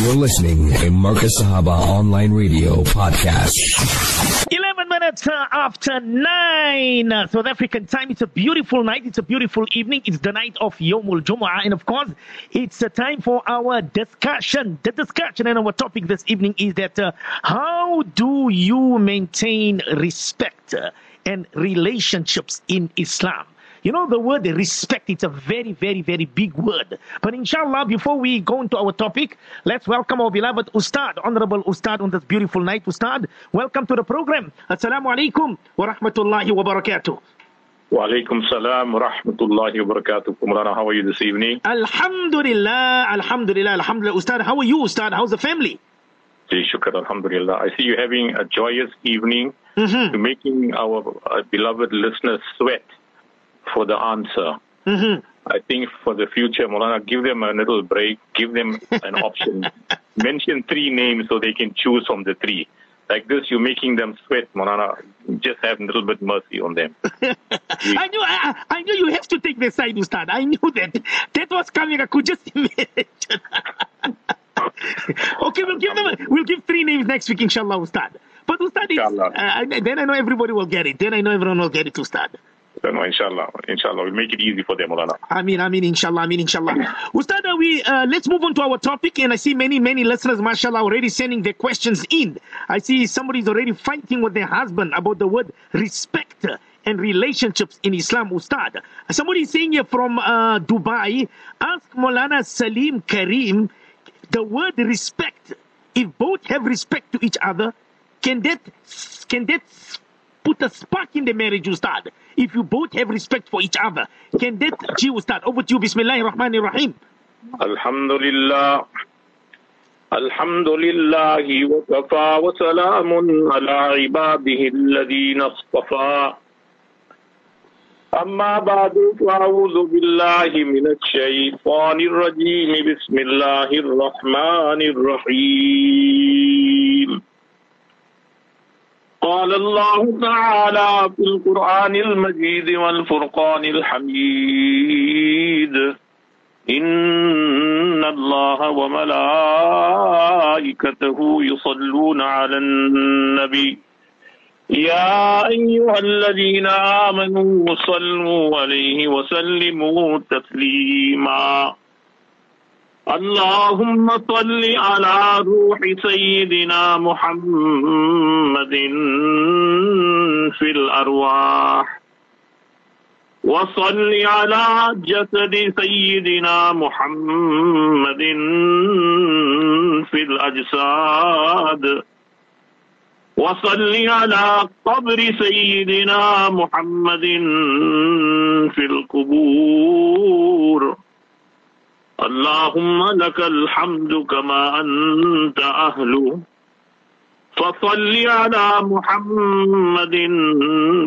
You're listening to Markaz Sahaba Online Radio Podcast. 11 minutes uh, after 9 uh, South African time. It's a beautiful night. It's a beautiful evening. It's the night of Yomul Jumu'ah. And of course, it's a time for our discussion. The discussion and our topic this evening is that uh, how do you maintain respect uh, and relationships in Islam? You know, the word respect, it's a very, very, very big word. But inshallah, before we go into our topic, let's welcome our beloved Ustad, Honorable Ustad on this beautiful night. Ustad, welcome to the program. Assalamu alaikum wa rahmatullahi wa barakatuh. Wa alaikum salam wa rahmatullahi wa barakatuh. Kumrana, how are you this evening? Alhamdulillah, alhamdulillah, alhamdulillah. Ustad, how are you, Ustad? How's the family? Shukr, alhamdulillah. I see you having a joyous evening, Mm-hmm. making our uh, beloved listeners sweat for the answer. Mm-hmm. I think for the future, Molana, give them a little break, give them an option. Mention three names so they can choose from the three. Like this, you're making them sweat, Molana. Just have a little bit mercy on them. I knew, I, I knew you have to take the side, Ustad. I knew that. That was coming. I could just imagine. okay, we'll give them. A, we'll give three names next week, inshallah, Ustad. But Ustad, is, uh. Then I know everybody will get it. Then I know everyone will get it, Ustad. So, no, inshallah, inshallah, we'll make it easy for them, Molana. I mean, I mean, inshallah, I mean, inshallah. Ustad, uh, we uh, let's move on to our topic, and I see many, many listeners, mashallah, already sending their questions in. I see somebody's already fighting with their husband about the word respect and relationships in Islam, Ustad. Somebody's saying here from uh, Dubai, ask Molana Saleem Karim, the word respect. If both have respect to each other, can that can that put a spark in the marriage, Ustad? If you both have respect for each other, can that gee, Ustad? Over to you, Bismillahir Rahmanir Rahim. الحمد لله الحمد لله وكفى وسلام على عباده الذين اصطفى أما بعد فأعوذ بالله من الشيطان الرجيم بسم الله الرحمن الرحيم قال الله تعالى في القرآن المجيد والفرقان الحميد. إن الله وملائكته يصلون على النبي. يا أيها الذين آمنوا صلوا عليه وسلموا تسليما. اللهم صل على روح سيدنا محمد في الأرواح. وصل على جسد سيدنا محمد في الأجساد. وصل على قبر سيدنا محمد في القبور. اللهم لك الحمد كما أنت أهله فصل على محمد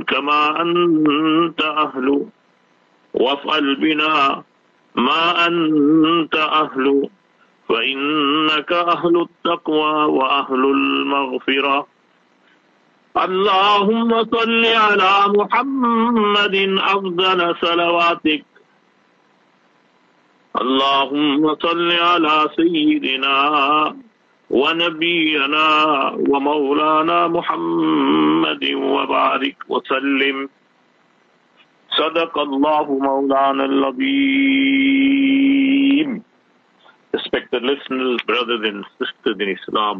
كما أنت أهله وافعل بنا ما أنت أهله فإنك أهل التقوى وأهل المغفرة. اللهم صل على محمد أفضل صلواتك. اللهم صل على سيدنا ونبينا ومولانا محمد وبارك وسلم صدق الله مولانا العظيم Respected listeners, brothers and sisters in Islam,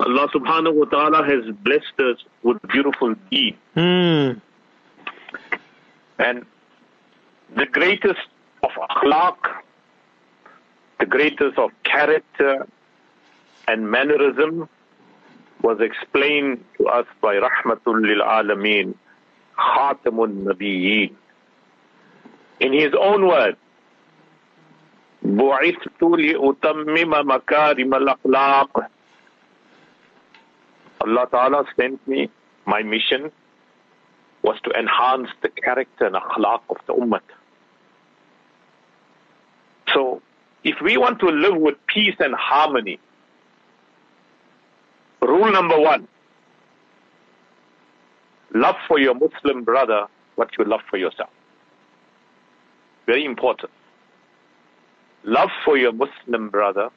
Allah subhanahu wa ta'ala has blessed us with beautiful deeds. Hmm. And the greatest of akhlaq, the greatest of character and mannerism was explained to us by Rahmatul lil Alameen, Khatamun Nabiyeen. In his own words, بعثت لأتمم مكارم الأخلاق Allah Ta'ala sent me, my mission was to enhance the character and akhlaq of the ummah. So, if we want to live with peace and harmony, rule number one, love for your Muslim brother what you love for yourself. Very important. Love for your Muslim brother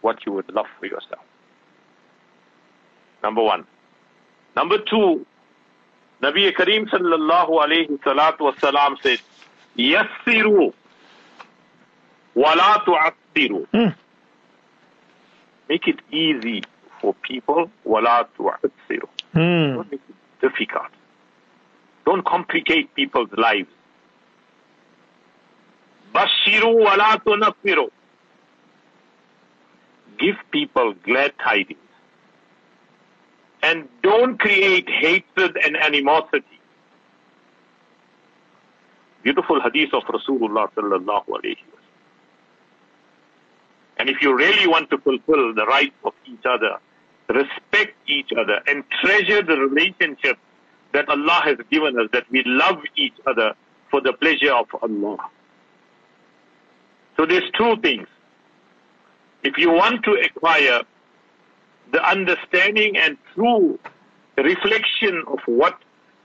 what you would love for yourself. Number one. Number two, Nabi Kareem sallallahu alayhi salatu wasalam said, Yassiru wala tu'assiru. Mm. Make it easy for people, wala tu'assiru. Mm. Don't make it difficult. Don't complicate people's lives. Bashiru wala tunaffiru. Give people glad tidings. And don't create hatred and animosity. Beautiful hadith of Rasulullah sallallahu alayhi And if you really want to fulfill the rights of each other, respect each other and treasure the relationship that Allah has given us, that we love each other for the pleasure of Allah. So there's two things. If you want to acquire the understanding and true reflection of what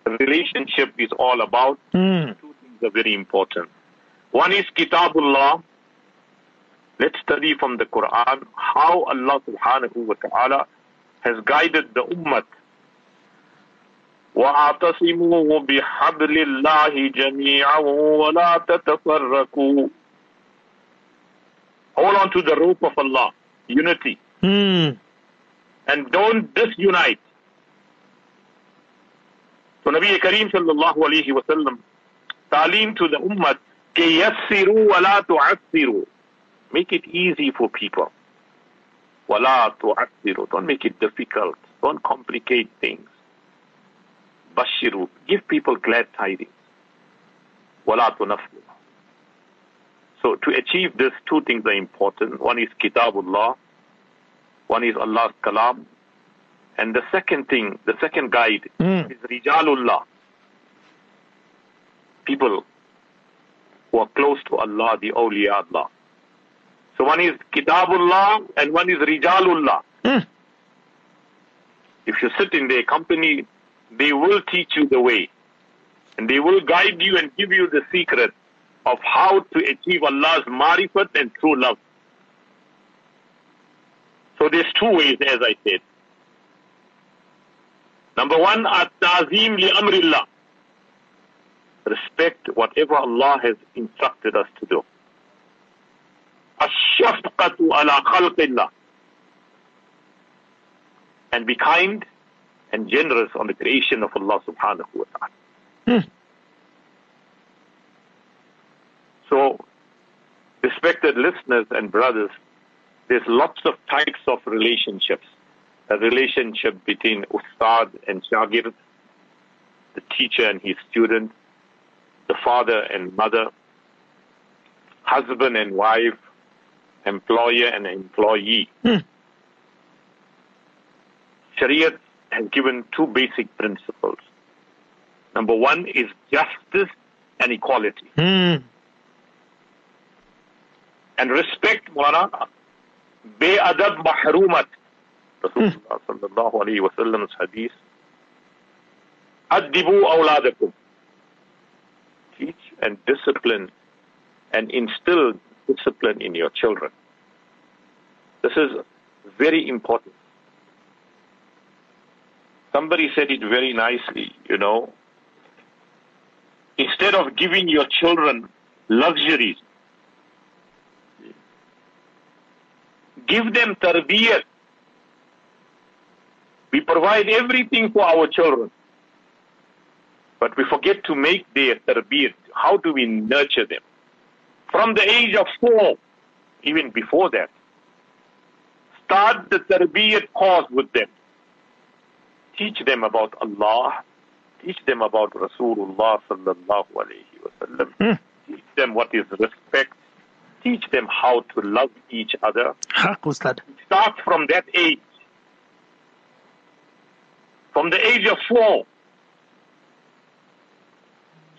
a relationship is all about, Mm. two things are very important. One is Kitabullah. Let's study from the Quran how Allah subhanahu wa ta'ala has guided the ummah. وَاعْتَصِمُوا بِحَبْلِ اللَّهِ جَمِيعًا وَلَا تَتَفَرَّقُوا Hold on to the rope of Allah, unity, Mm. and don't disunite. So Nabi Kareem sallallahu alayhi wa sallam, talim to the ummah, ke yassiru wa la tu'assiru. Make it easy for people. La tu'assiru. Don't make it difficult. Don't complicate things. Bashiru. Give people glad tidings. La tunaffiru. So to achieve this, two things are important. One is Kitabullah. One is Allah's Kalam. And the second thing, the second guide Mm. is Rijalullah. People who are close to Allah, the awliya Allah. So one is Kitabullah and one is Rijalullah. Mm. If you sit in their company, they will teach you the way. And they will guide you and give you the secret of how to achieve Allah's marifat and true love. So there's two ways, as I said. Number one, at-ta'zim li amrillah. Respect whatever Allah has instructed us to do. Ash-shafqatu ala khalqillah. And be kind and generous on the creation of Allah subhanahu wa ta'ala. Mm. So, respected listeners and brothers, there's lots of types of relationships. A relationship between ustad and shagird, the teacher and his student, the father and mother, husband and wife, employer and employee. Hmm. Shariat has given two basic principles. Number one is justice and equality. Mm. and respect Mulana be'adab mahrumat. Rasulullah sallallahu alayhi wa sallam's hadith. Addibu awladakum. Teach and discipline and instill discipline in your children. This is very important. Somebody said it very nicely, you know. Instead of giving your children luxuries, give them tarbiyat. We provide everything for our children. But we forget to make their tarbiyat. How do we nurture them? From the age of four, even before that. Start the tarbiyat course with them. Teach them about Allah. Teach them about Rasulullah sallallahu alayhi wa sallam. Hmm. Teach them what is respect. Teach them how to love each other. Start from that age. From the age of four.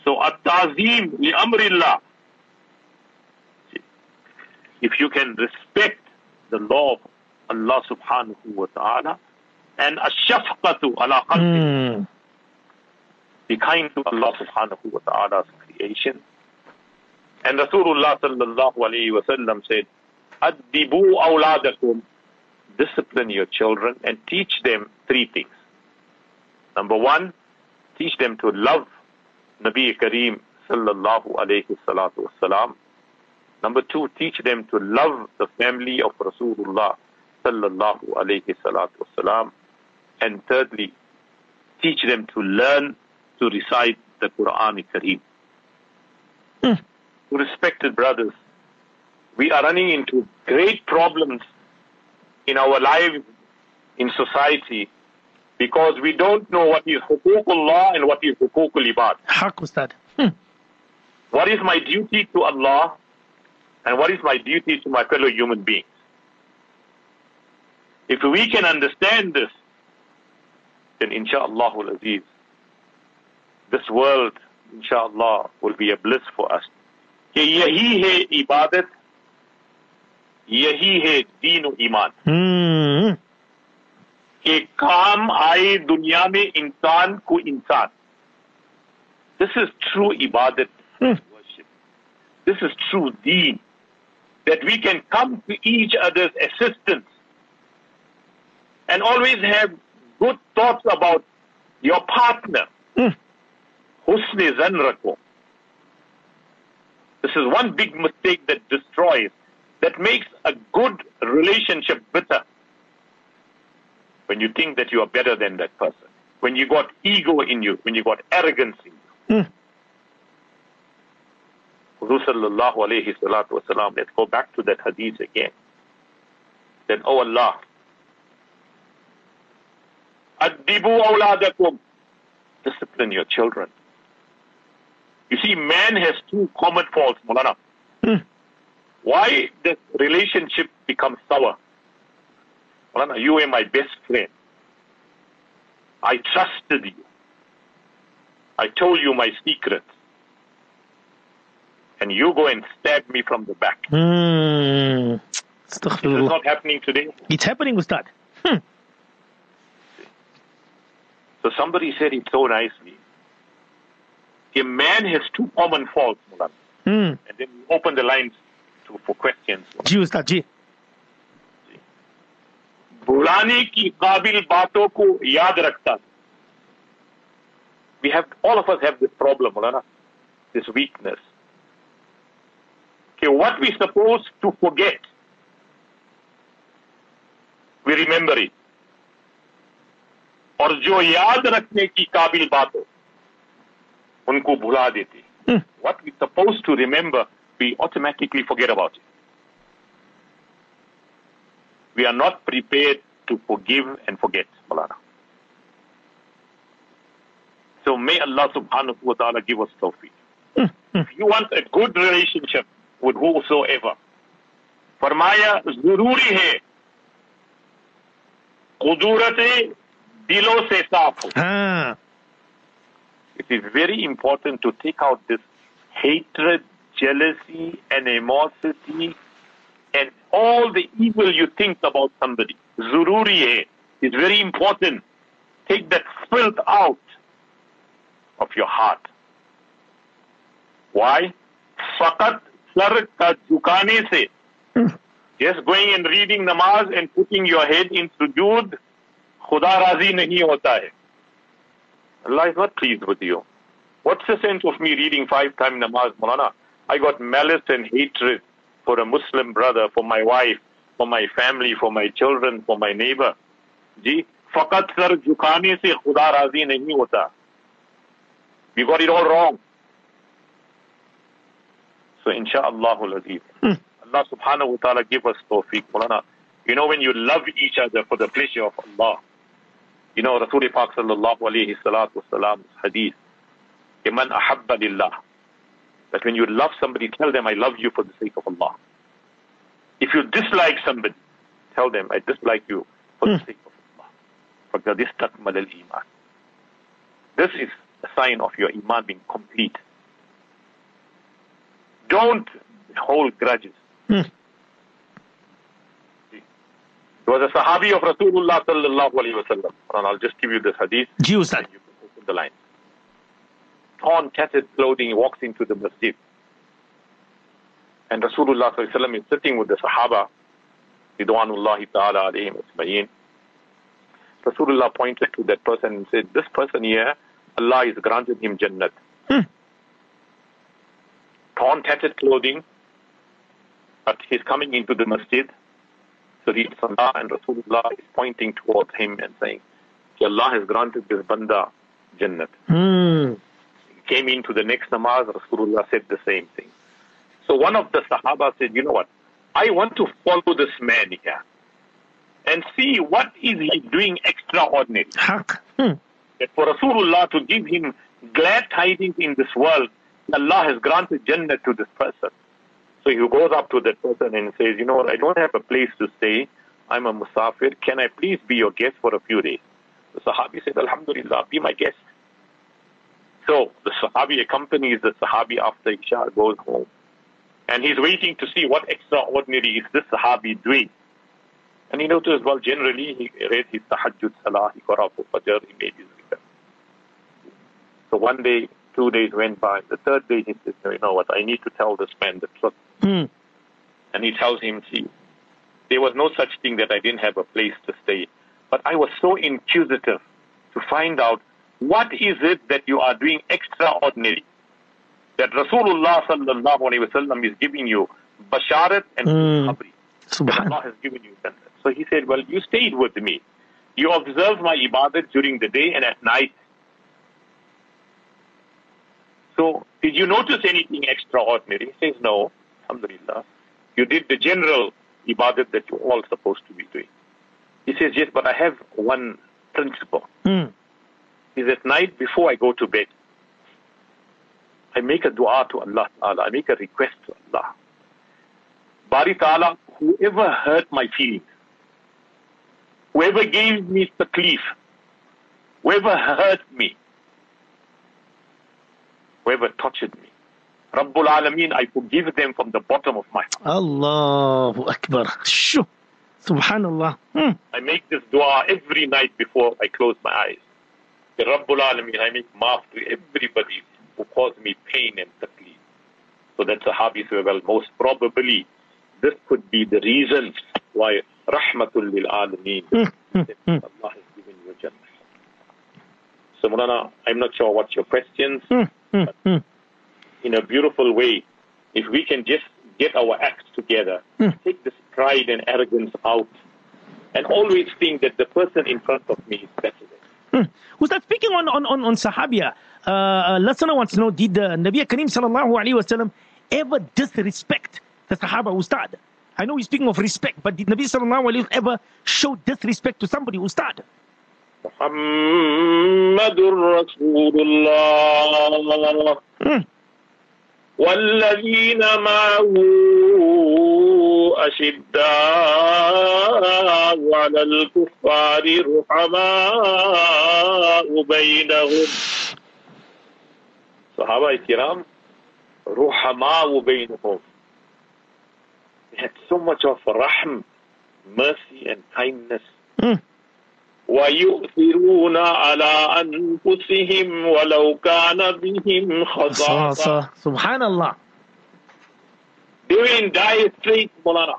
So at-tazim li amrillah. If you can respect the law of Allah subhanahu wa ta'ala and ash-shafqatu ala khalqi, Mm. be kind to Allah subhanahu wa ta'ala's creation. And Rasulullah sallallahu alayhi wa sallam said, Adibu awladakum. Discipline your children and teach them three things. Number one, teach them to love Nabi Kareem sallallahu alayhi salatu wasalam. Number two, teach them to love the family of Rasulullah sallallahu alayhi salatu wasalam. And thirdly, teach them to learn to recite the Quran Kareem. Mm. Respected brothers, we are running into great problems in our lives in society because we don't know what is huququllah and what is huququl ibad. Haq, Ustad. Hmm. What is my duty to Allah and what is my duty to my fellow human beings? If we can understand this, then insha'Allah aziz, this world, insha'Allah, will be a bliss for us. कि यही है इबादत यही है दीन और ईमान Hmm. कि काम आए दुनिया में इंसान को इंसान दिस इज ट्रू इबादत Hmm. worship. This is true deen. That we can come to each other's assistance and always have good thoughts about your partner. Hmm. Husn zan rakho. This is one big mistake that destroys, that makes a good relationship bitter. When you think that you are better than that person, when you got ego in you, when you got arrogance in you. Huzur sallallahu alayhi salatu wasalam, let's go back to that hadith again. Then, oh Allah, Adibu awladakum, discipline your children. You see, man has two common faults, Mulana. Hmm. Why does relationship become sour? Mulana, you were my best friend. I trusted you. I told you my secrets. And you go and stab me from the back. Hmm. This is not happening today. It's happening, Ustad. Hmm. So somebody said it so nicely. A man has two common faults, Mulana. Hmm. And then we open the lines to, for questions. जी उस्ताद जी भुलाने की काबिल बातों को याद रखता था. We have, all of us have this problem, Mulana, this weakness. Okay, what we supposed to forget, we remember it. और जो याद रखने की काबिल बात हो उनको भुला देते Hmm. we supposed to remember we automatically forget about it we are not prepared to forgive and forget Malana. so may Allah subhanahu wa ta'ala give us tawfiq Hmm. Hmm. if you want a good relationship with whosoever फरमाया ज़रूरी है कुदूरत दिलों से साफ हो हाँ it is very important to take out this hatred, jealousy, animosity, and all the evil you think about somebody. Zururi hai. It's very important. Take that filth out of your heart. Why? Fakat sar ka झुकाने से just going and reading namaz and putting your head in sujood खुदा राजी नहीं होता है Allah is not pleased with you. What's the sense of me reading five times namaz, Mulana? I got malice and hatred for a Muslim brother, for my wife, for my family, for my children, for my neighbor. जी फकत sir झुकाने से खुदा राजी नहीं होता We got it all wrong. So inshallah aziz. Hmm. Allah subhanahu wa ta'ala give us tawfiq, Mulana. You know when you love each other for the pleasure of Allah, you know, Rasul Pak sallallahu alayhi salatu wasalam's hadith, "Ke man ahabba lillah. That when you love somebody, tell them, I love you for the sake of Allah. If you dislike somebody, tell them, I dislike you for the Hmm. sake of Allah. فَقَدْ اسْتَكْمَلَ الْإِيمَانِ This is a sign of your iman being complete. Don't hold grudges. He was a Sahabi of Rasulullah sallallahu alayhi wasallam. And I'll just give you this hadith. Ji Ustad. You can the line. Torn, tattered clothing, walks into the masjid. And Rasulullah sallallahu alayhi wasallam is sitting with the Sahaba. Ridwanullahi ta'ala alayhim asma'in. Rasulullah pointed to that person and said, this person here, Allah is granted him Jannat. Hmm. Torn, tattered clothing, but he's coming into the masjid the Salah and Rasulullah is pointing towards him and saying, "Ki Allah has granted this banda Jannat. He came into the next namaz, Rasulullah said the same thing. So one of the Sahaba said, you know what? I want to follow this man here and see what is he doing extraordinary. Haq. Hmm. That for Rasulullah to give him glad tidings in this world, Allah has granted Jannah to this person. So he goes up to that person and says, you know what, I don't have a place to stay. I'm a musafir. Can I please be your guest for a few days? The Sahabi said, Alhamdulillah, be my guest. So the Sahabi accompanies the Sahabi after Isha, goes home. And he's waiting to see what extraordinary is this Sahabi doing. And he noticed, well, generally he read his tahajjud salah, he got up for fajr, he made his zikr. So one day, two days went by. The third day he says, you know what, I need to tell this man the truth. Hmm. And he tells him, see, there was no such thing that I didn't have a place to stay. But I was so inquisitive to find out what is it that you are doing extraordinary. That Rasulullah sallallahu alayhi wasallam is giving you basharat and Mm. khabri. That Allah has given you Jannah. So he said, well, you stayed with me. You observed my ibadat during the day and at night. So did you notice anything extraordinary? He says, no. Alhamdulillah. You did the general ibadat that you're all supposed to be doing. He says, yes, but I have one principle. Hmm. Is at night before I go to bed, I make a dua to Allah Ta'ala. I make a request to Allah. Bari Ta'ala, whoever hurt my feelings, whoever gave me the taklif, whoever hurt me, whoever touched me, Rabbul Alameen, I forgive them from the bottom of my heart. Allahu Akbar. Shoo. Subhanallah. Hmm. I make this dua every night before I close my eyes. The Rabbul Alameen, I make maaf to everybody who caused me pain and taklif. So that Sahabi said, well, most probably this could be the reason why Rahmatul lil Alameen, Allah has given you Jannah. So Mulana, I'm not sure what's your questions. Hmm. Hmm. in a beautiful way, if we can just get our acts together, take this pride and arrogance out, and always think that the person in front of me is better than me. Hmm. Speaking on, on, on, on Sahabia, uh, uh, listener wants to know, did the Nabi Kareem sallallahu alayhi wasallam ever disrespect the Sahaba Ustad? I know he's speaking of respect, but did Nabi sallallahu alayhi wasallam ever show disrespect to somebody Ustad? محمد رسول الله. والذين معه أشداء على الكفار رحماء بينهم صحابة الكرام رحماء بينهم They had so much of rahm, mercy and kindness Hmm. ويؤثرون على أنفسهم ولو كان بهم خصاصة Sasa. Subhanallah. They were in dire straits, Molana.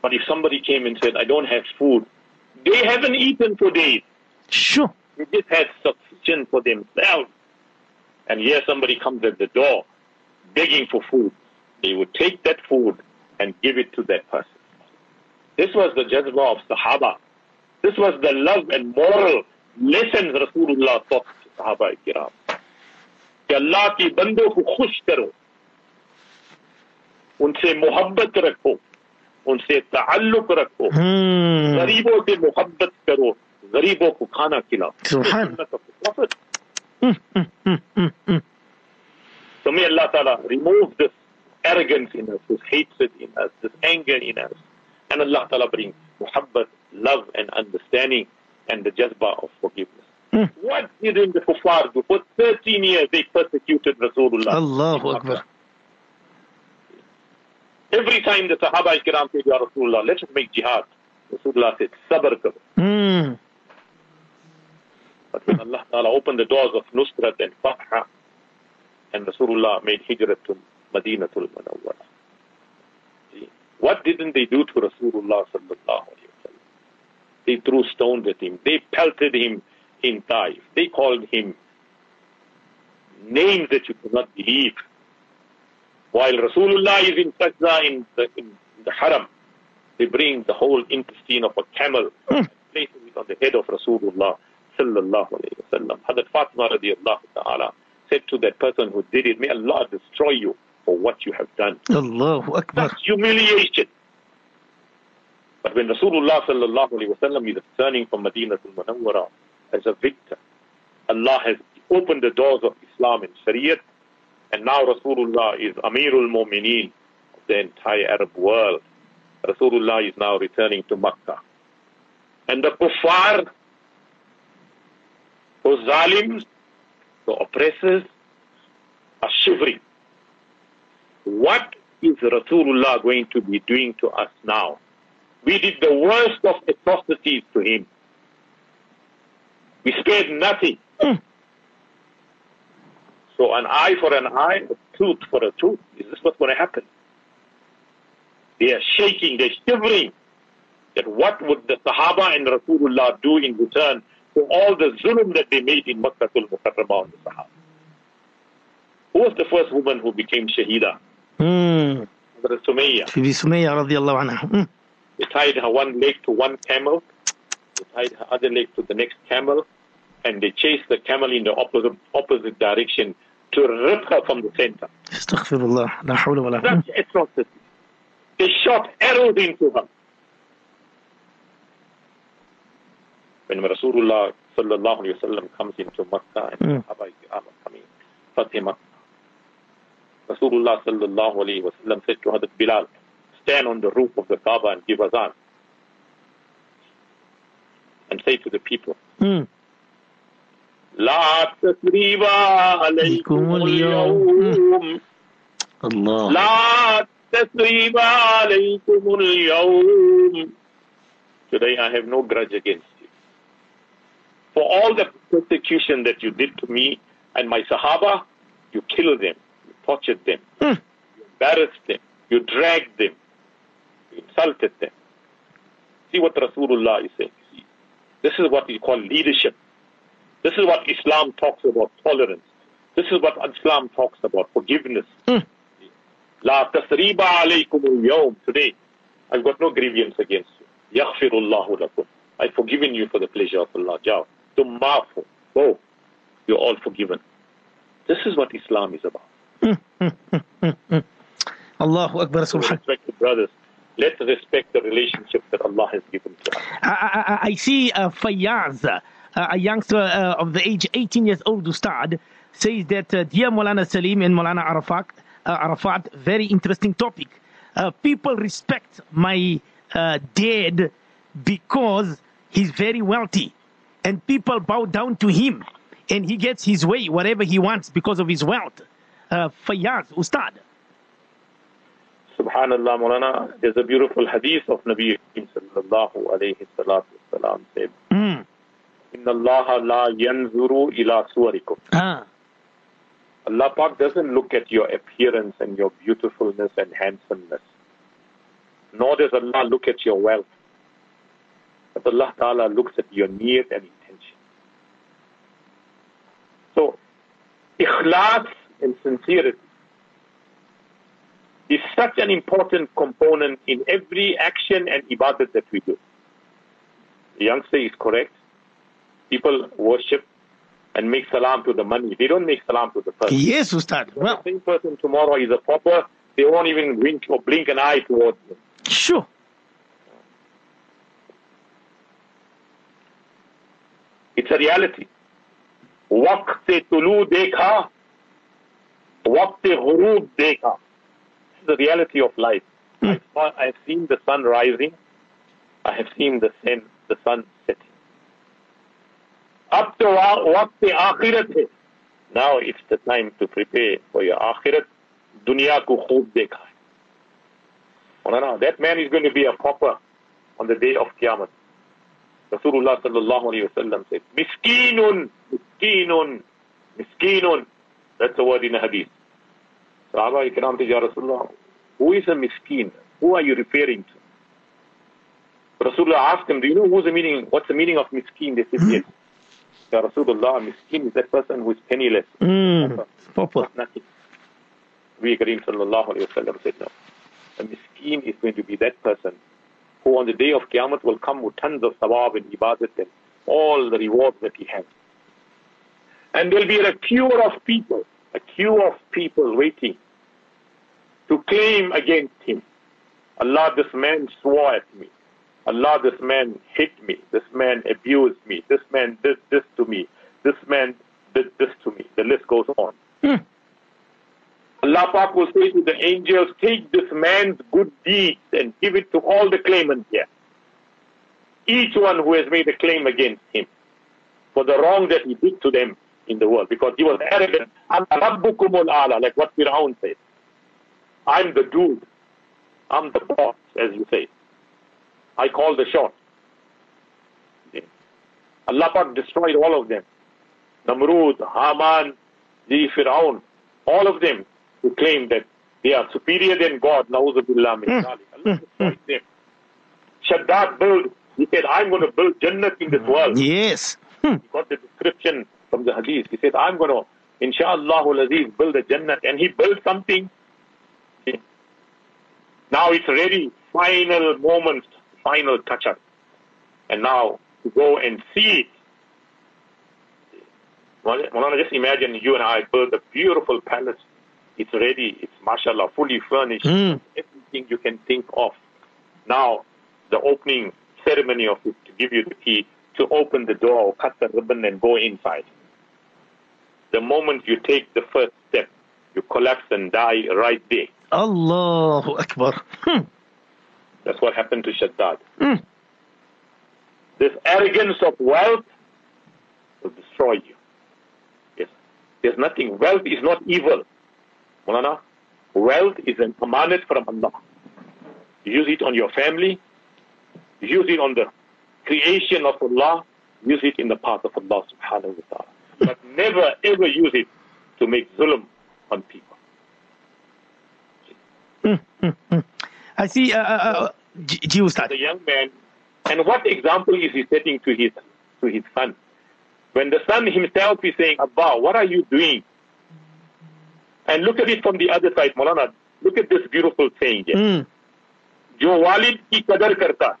But if somebody came and said, I don't have food, they haven't eaten for days. Sure. They just had sufficient for themselves. And here somebody comes at the door begging for food. They would take that food and give it to that person. This was the jazba of Sahaba. This was the love and moral lessons Rasulullah taught to Sahaba kiram. कि अल्लाह के बंदों को खुश करो उनसे मोहब्बत रखो उनसे ताल्लुक रखो Hmm. गरीबों से मोहब्बत करो गरीबों को खाना खिलाओ Subhan. Sunnah of the Prophet. Hmm. Hmm. Hmm. Hmm. Hmm. So may Allah Ta'ala remove this arrogance in us, this hatred in us, this anger in us. And Allah Ta'ala bring muhabbat, love and understanding and the jazba of forgiveness. Hmm. What did the kuffar do? For 13 years they persecuted Rasulullah. Allahu Akbar. Every time the Sahaba Kiram said, Ya Rasulullah, let us make jihad. Rasulullah said, sabr karo. Hmm. But when Allah Ta'ala opened the doors of Nusrat and Fatha, and Rasulullah made hijrat to Madinatul Munawwara. What didn't they do to Rasulullah sallallahu alayhi wa They threw stones at him. They pelted him in Taif. They called him names that you could not believe. While Rasulullah is in sajda in the, in the haram, they bring the whole intestine of a camel hmm. and place it on the head of Rasulullah sallallahu alayhi wa sallam. Hadrat Fatima radiallahu ta'ala said to that person who did it, may Allah destroy you for what you have done. Allahu Akbar. That's humiliation. But when Rasulullah sallallahu alayhi wa sallam is returning from Medina to Munawwara as a victor, Allah has opened the doors of Islam and Shariat, and now Rasulullah is Amirul Mu'mineen of the entire Arab world. Rasulullah is now returning to Makkah. And the kuffar, those zalims, the oppressors, are shivering. What is Rasulullah going to be doing to us now? We did the worst of atrocities to him. We spared nothing. So an eye for an eye, a tooth for a tooth. Is this what's going to happen? They are shaking, they're shivering. That what would the Sahaba and Rasulullah do in return for all the zulm that they made in Makkah al-Mukarramah on the Sahaba? Who was the first woman who became Shahida? Hazrat Sumayya. Sumayya radiallahu anha. Hmm. They tied her one leg to one camel, they tied her other leg to the next camel, and they chased the camel in the opposite, opposite direction to rip her from the center. Astaghfirullah. La hawla wa la quwwata. Such atrocity. They shot arrows into her. When Rasulullah sallallahu alayhi wa sallam comes into Makkah and Mm. Sahaba are coming, Fatih Makkah, Rasulullah sallallahu alayhi wasallam said to Hadrat Bilal, stand on the roof of the Kaaba and give azan. And say to the people, Hmm. لا تثريب عليكم اليوم Allah. لا تثريب عليكم اليوم Today I have no grudge against you. For all the persecution that you did to me and my Sahaba, you killed them, you tortured them, Hmm. you embarrassed them, you dragged them, you insulted them. See what Rasulullah is saying. See, this is what we call leadership. This is what Islam talks about tolerance. This is what Islam talks about forgiveness. Hmm. La tasriba alaykum al Today, I've got no grievance against you. Yaghfirullahu lakum. I've forgiven you for the pleasure of Allah. Jaw. Tummafu. Go. You're all forgiven. This is what Islam is about. Hmm. Hmm. Allahu Akbar. Subhanallah. Respected brothers let's respect the relationship that Allah has given to us I, I, I- see uh, uh, a youngster uh, of the age 18 years old, Ustad, says that, uh, Dear Molana Saleem and Molana Arafat, uh, Arafat very interesting topic. Uh, people respect my uh, dad because he's very wealthy, and people bow down to him, and he gets his way, whatever he wants, because of his wealth. Uh, Ustad. Subhanallah, Maulana, there's a beautiful hadith of Nabi sallallahu alayhi salatu wasalam said. Hmm. Inna Allah la yanzuru ila suwarikum. Allah Pak doesn't look at your appearance and your beautifulness and handsomeness. Nor does Allah look at your wealth. But Allah Ta'ala looks at your need and intention. So, ikhlas and sincerity is such an important component in every action and ibadat that we do. The youngster is correct. People worship and make salam to the money. They don't make salam to the person. Yes, Ustad. The Well, same person tomorrow is a pauper, they won't even wink or blink an eye towards him. sure. It's a reality. वक्त तुलू देखा वक्त गुरूब देखा This is the reality of life. Hmm. I have seen the sun rising. I have seen the sun, the sun setting. Up to waqt akhirat hai. Now it's the time to prepare for your akhirat. Dunya ko khub dekha. Oh, no, no. That man is going to be a pauper on the day of Qiyamah. Rasulullah sallallahu alayhi wa sallam said, Miskinun, miskinun, miskinun. That's the word in the hadith. Sahaba ikram said, Ya Rasulullah, who is a miskin? Who are you referring to? Rasulullah asked him, Do you know who's the meaning? What's the meaning of miskin? They said, Yes. Ya Rasulullah, miskin is that person who is penniless. Mm. Proper. Nothing. We Kareem sallallahu alayhi wa sallam said no. A miskin is going to be that person who on the day of Qiyamah will come with tons of sawab and ibadat and all the rewards that he has. And there'll be a cure of people, a queue of people waiting to claim against him. Allah, this man swore at me. Allah, this man hit me. This man abused me. This man did this to me. This man did this to me. The list goes on. Hmm. Allah Pak will say to the angels, take this man's good deeds and give it to all the claimants here. Each one who has made a claim against him for the wrong that he did to them in the world because he was arrogant. I'm Rabbukumul Ala, like what Fir'aun said. I'm the dude. I'm the boss, as you say. I call the shot. Allah Pak destroyed all of them. Namrud, Haman, the Fir'aun, all of them who claim that they are superior than God. Na'uzubillah min. Hmm. Allah hmm. destroyed them. Shaddad built, he said, I'm going to build Jannat in this hmm. world. Yes. Hmm. He got the description from the hadith. He said, I'm going to, inshallah, aziz, build a Jannat. And he built something. Now it's ready. Final moment, final touch up. And now to go and see it. Malana, just imagine you and I build a beautiful palace. It's ready. It's mashallah, fully furnished. Mm. Everything you can think of. Now, the opening ceremony of it to give you the key to open the door or cut the ribbon and go inside. The moment you take the first step, you collapse and die right there. Allahu Akbar. Hmm. That's what happened to Shaddad. Mm. This arrogance of wealth will destroy you. Yes. There's nothing. Wealth is not evil. Mulana, wealth is an amanat from Allah. Use it on your family, use it on the creation of Allah, use it in the path of Allah subhanahu wa ta'ala but never ever use it to make zulm on people. Hmm, hmm, hmm. I see. Uh, uh, uh the young man, and what example is he setting to his to his son? When the son himself is saying, "Abba, what are you doing?" And look at it from the other side, Molana. Look at this beautiful thing. Jo walid ki karta.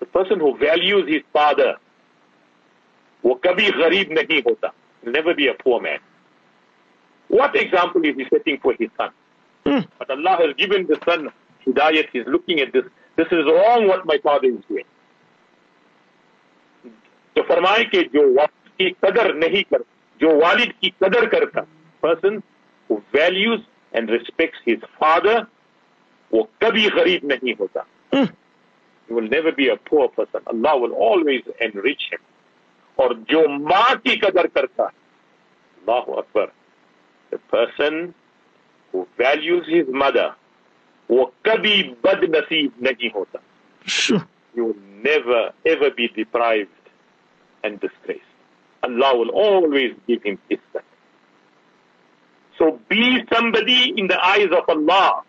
The person who values his father वो कभी गरीब नहीं होता will never be a poor man what example is he setting for his son Mm. but Allah has given the son hidayat he's looking at this this is wrong what my father is doing तो फरमाए कि जो वालिद की कदर नहीं कर जो वालिद की कदर करता person who values and respects his father वो कभी गरीब नहीं होता Mm. he will never be a poor person Allah will always enrich him और जो माँ की कदर करता है अल्लाह Akbar the person who values his mother वो कभी बदनसीब नहीं होता Sure. you will never ever be deprived and disgraced. Allah will always give him izzat. So be somebody in the eyes of Allah.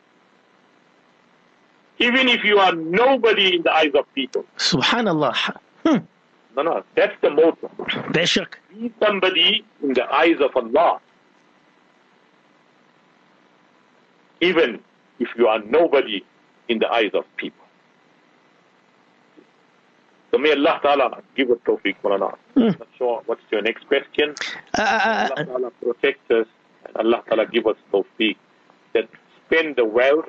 Even if you are nobody in the eyes of people. Subhanallah. No, no, that's the motto. Beshak. Be somebody in the eyes of Allah. Even if you are nobody in the eyes of people. So may Allah Ta'ala give us tawfiq, Mulana. Hmm. Not sure what's your next question. Uh, uh, Allah Ta'ala protect us and Allah Ta'ala give us tawfiq that spend the wealth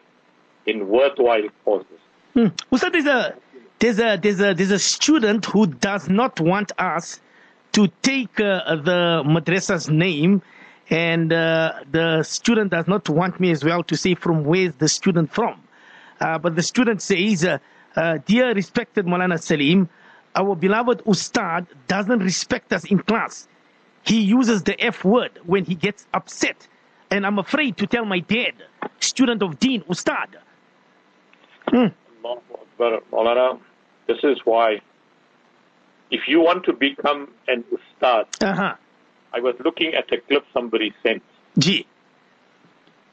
in worthwhile causes. Hmm. Ustad, there's a there's a there's a there's a student who does not want us to take uh, the madrasa's name, and uh, the student does not want me as well to say from where is the student from. Uh, but the student says, uh, uh, "Dear respected Molana Saleem, our beloved Ustad doesn't respect us in class. He uses the F word when he gets upset, and I'm afraid to tell my dad, student of Dean Ustad." Hmm. Maulana, this is why if you want to become an ustad, Uh huh. I was looking at a clip somebody sent. Gee.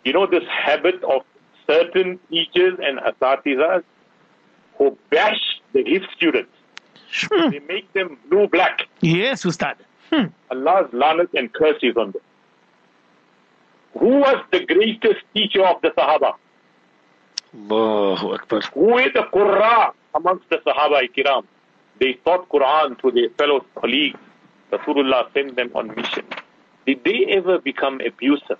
You know this habit of certain teachers and asatizas who bash the his students. Hmm. They make them blue black. Yes, Ustad. Hmm. Allah's lanat and curse is on them. Who was the greatest teacher of the Sahaba? Allahu Akbar. Who were the Qurra amongst the Sahaba Kiram? They taught Quran to their fellow colleagues. Rasulullah sent them on mission. Did they ever become abusive?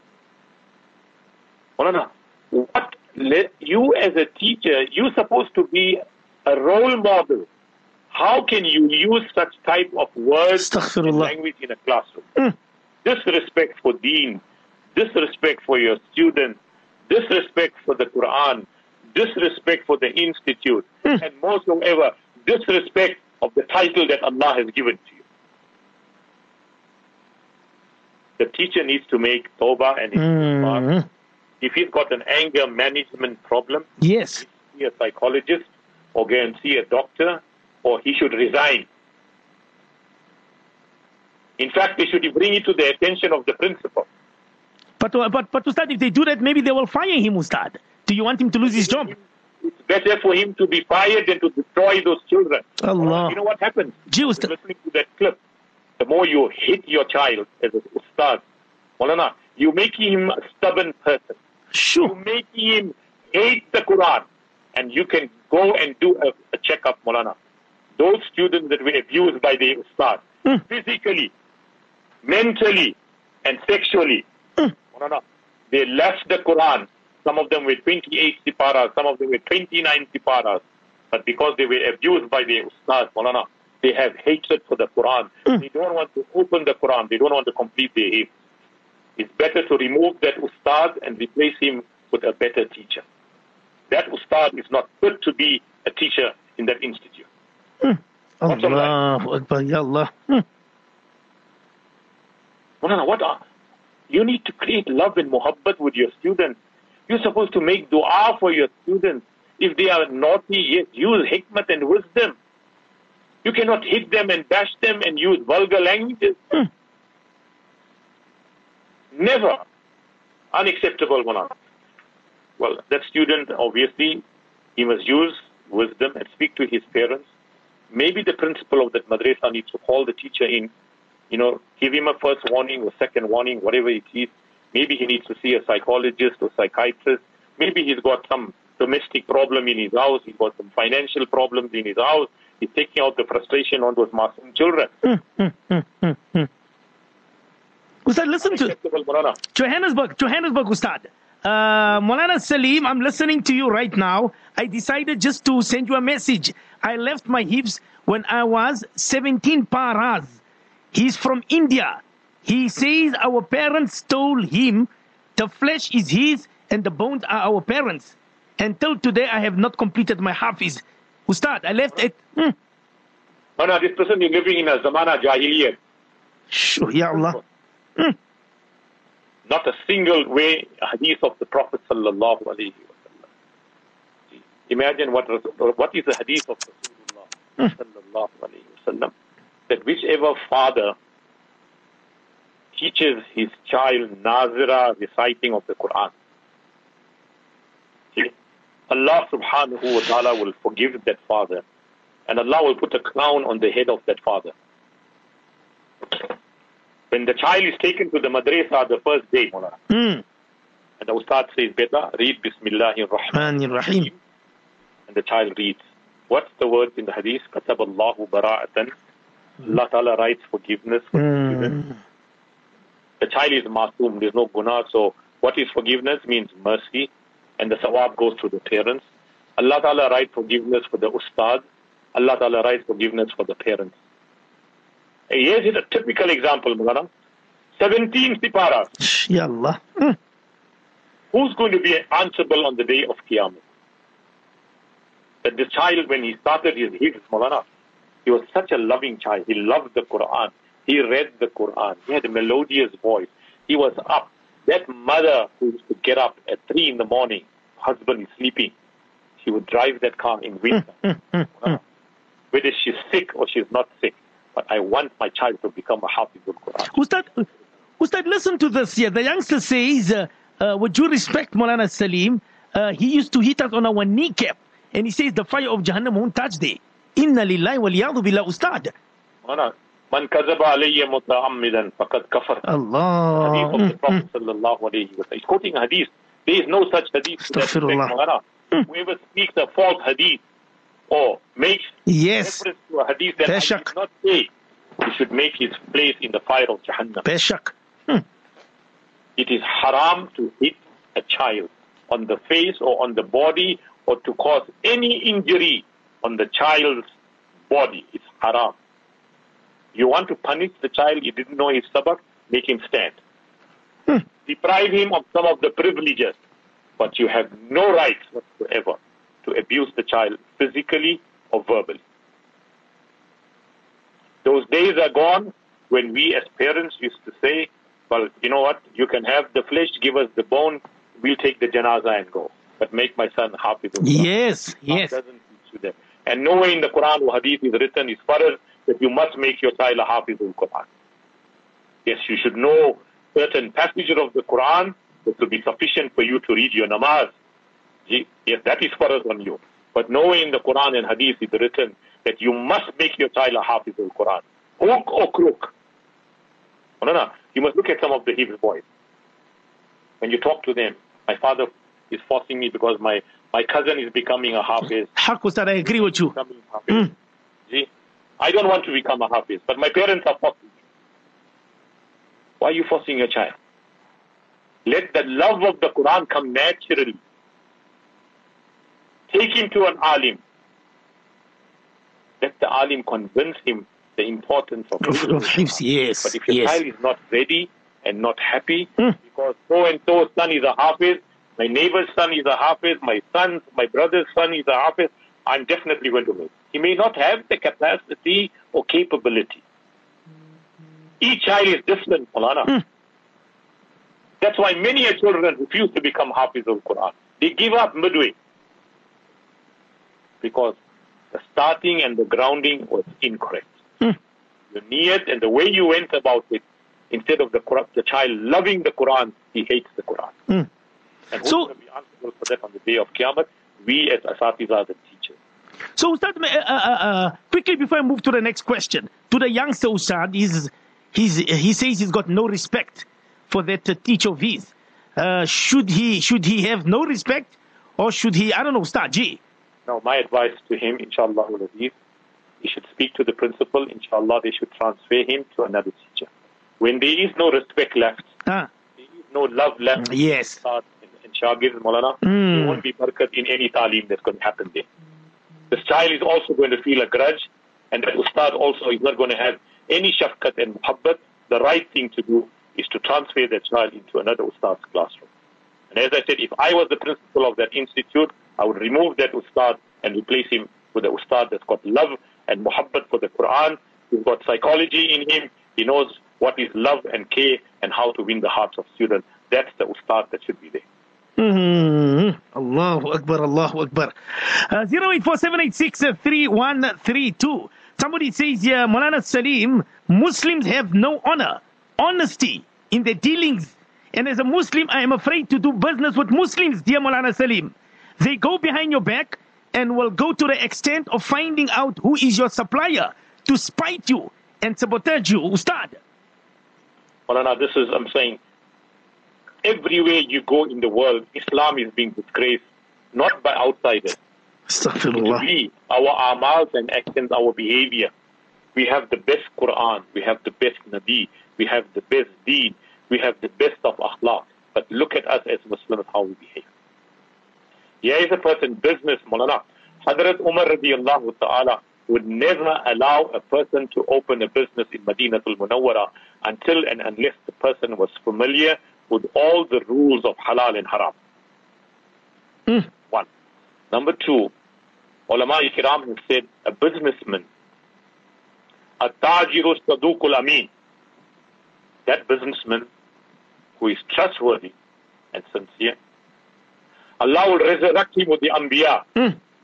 What le- you as a teacher, you're supposed to be a role model. How can you use such type of words and language in a classroom? Hmm. Disrespect for deen, disrespect for your students, disrespect for the Quran, disrespect for the institute, and most of ever, disrespect of the title that Allah has given to you. The teacher needs to make tawbah and. Mm. if he's got an anger management problem, Yes. see a psychologist or go and see a doctor, or he should resign. In fact, they should bring it to the attention of the principal. But, but, but Ustad, if they do that, maybe they will fire him, Ustad. Do you want him to lose his job? It's better for him to be fired than to destroy those children. Allah. You know what happens? After listening to that clip, the more you hit your child as an ustad, Maulana, you make him a stubborn person. Sure. You make him hate the Quran. And you can go and do a, a checkup, Maulana. Those students that were abused by the ustad, Hmm. physically, mentally, and sexually, Maulana, they left the Quran. Some of them were 28 siparas, some of them were 29 siparas. But because they were abused by the ustad, Malana, they have hatred for the Quran. They don't want to open the Quran. They don't want to complete their hifz. It's better to remove that ustad and replace him with a better teacher. That ustad is not fit to be a teacher in that institute. Right? Allahu Akbar, Ya Allah. Hmm. Maulana, what are, you need to create love and muhabbat with your students. You're supposed to make dua for your students. If they are naughty, yes, use hikmat and wisdom. You cannot hit them and bash them and use vulgar languages. Hmm. Never. Unacceptable, Maulana. Well, that student, obviously, he must use wisdom and speak to his parents. Maybe the principal of that madrasa needs to call the teacher in, you know, give him a first warning or second warning, whatever it is. Maybe he needs to see a psychologist or psychiatrist. Maybe he's got some domestic problem in his house. He's got some financial problems in his house. He's taking out the frustration on those Muslim children. Hmm, hmm, hmm, Ustad, listen to Johannesburg, Johannesburg, Ustad. Uh, Molana Saleem, I'm listening to you right now. I decided just to send you a message. I left my hifz when I was 17 paras. He's from India. He says our parents stole him. The flesh is his and the bones are our parents. Until today, I have not completed my hafiz. Ustad, I left it. Hmm. Maulana, this person is living in a zamana jahiliyyah. Sure, Ya Allah. Not a single way hadith of the Prophet sallallahu alaihi wasallam. Imagine what what is the hadith of Rasulullah sallallahu alaihi wasallam that whichever father teaches his child nazira reciting of the Quran, see, Allah subhanahu wa taala will forgive that father, and Allah will put a crown on the head of that father. When the child is taken to the madrasa the first day, Hmm. and the ustad says, Beta, read Bismillahir Rahman. Rahmanir Rahim. And the child reads. What's the word in the hadith? Kataballahu bara'atan. Allah Ta'ala writes forgiveness for the student. The child is masoom, there's no guna, so what is forgiveness means mercy, and the sawab goes to the parents. Allah Ta'ala writes forgiveness for the ustad. Allah Ta'ala writes forgiveness for the parents. Here's a typical example, Mulana. 17 siparas. Ya Allah. Hmm. Who's going to be answerable on the day of Qiyamah? That the child, when he started his hifz, Maulana, he was such a loving child. He loved the Quran. He read the Quran. He had a melodious voice. He was up. That mother who used to get up at 3 in the morning, husband is sleeping, she would drive that car in winter. Whether she's sick or she's not sick. But I want my child to become a Hafizul Quran. Ustad, Ustad, listen to this here. The youngster says, uh, uh, with due respect, Molana Saleem, uh, he used to hit us on our kneecap. And he says the fire of Jahannam won't touch there. Inna lillahi wal yadu billah ustad. Man kazaba alayya muta'ammidan faqad kafar. Allah. Hadith of the Mm, Prophet mm. sallallahu alayhi wa sallam. He's quoting a hadith. There is no such hadith. Astaghfirullah. Mm. Whoever speaks a false hadith or makes Yes. reference to a hadith that I did not say, he should make his place in the fire of Jahannam. Peshak. Mm. It is haram to hit a child on the face or on the body or to cause any injury on the child's body. It's haram. You want to punish the child, you didn't know his sabak, make him stand. Hmm. Deprive him of some of the privileges, but you have no rights whatsoever to abuse the child physically or verbally. Those days are gone when we as parents used to say, well, you know what, you can have the flesh, give us the bone, we'll take the janazah and go. But make my son happy. Yes. Yes. doesn't teach you that. And nowhere in the Quran or Hadith is written is farad that you must make your child a hafiz of Quran. Yes, you should know certain passages of the Quran that will be sufficient for you to read your namaz. Ye- Yes, that is farad on you. But in the Quran and Hadith is written that you must make your child a hafiz of Quran. Hook or crook. No, no, no. You must look at some of the Hebrew boys. When you talk to them, my father is forcing me because my, my cousin is becoming a hafiz. Haq Ustad, I agree with you. Becoming a hafiz. Hmm. See, I don't want to become a hafiz, but my parents are forcing me. Why are you forcing your child? Let the love of the Quran come naturally. Take him to an alim. Let the alim convince him the importance of of yes. but if your Yes. child is not ready and not happy Hmm. because so and so's son is a hafiz, my neighbor's son is a hafiz, my son's, my brother's son is a hafiz, I'm definitely going to make. He may not have the capacity or capability. Mm-hmm. Each child is different, Malana. Hmm. That's why many a children refuse to become hafiz of the Quran. They give up midway because the starting and the grounding was incorrect. Hmm. Your niyat and the way you went about it, instead of the Quran, the child loving the Quran, he hates the Quran. Hmm. And who's So- going to be answerable for that on the day of Qiyamah? We as Asatiz are the teachers. So, Ustad, uh, uh, uh, quickly before I move to the next question, to the youngster Ustad, he's, he's, he says he's got no respect for that uh, teacher of his. Uh, should he should he have no respect, or should he? I don't know, Ustad. Gee, Now, my advice to him, inshallah, he should speak to the principal. Inshallah, they should transfer him to another teacher. When there is no respect left, ah, there is no love left. yes, Ustad and, and Shagir and Maulana, Mm. there won't be barakat in any talim that's going to happen there. This child is also going to feel a grudge, and that Ustad also is not going to have any shafqat and muhabbat. The right thing to do is to transfer that child into another Ustad's classroom. And as I said, if I was the principal of that institute, I would remove that Ustad and replace him with a Ustad that's got love and muhabbat for the Quran, who's got psychology in him, he knows what is love and care and how to win the hearts of students. That's the Ustad that should be there. Mm-hmm. Allahu Akbar, Allahu Akbar. Uh, 0847863132. Somebody says here, Molana Saleem, Muslims have no honor, honesty in their dealings. And as a Muslim, I am afraid to do business with Muslims, dear Molana Saleem. They go behind your back and will go to the extent of finding out who is your supplier to spite you and sabotage you, Ustad. Malana, this is, I'm saying, everywhere you go in the world, Islam is being disgraced, not by outsiders. We, our amals and actions, our behavior. We have the best Quran, we have the best Nabi, we have the best deed, we have the best of akhlaq. But look at us as Muslims, how we behave. Here is a person, business, Mulana. Hadrat Umar radiallahu ta'ala would never allow a person to open a business in Madinatul Munawwara until and unless the person was familiar with all the rules of halal and haram. One. Number two, ulama kiram have said a businessman, a tajiru saduqul amin, that businessman who is trustworthy and sincere, Allah will resurrect him with the anbiya,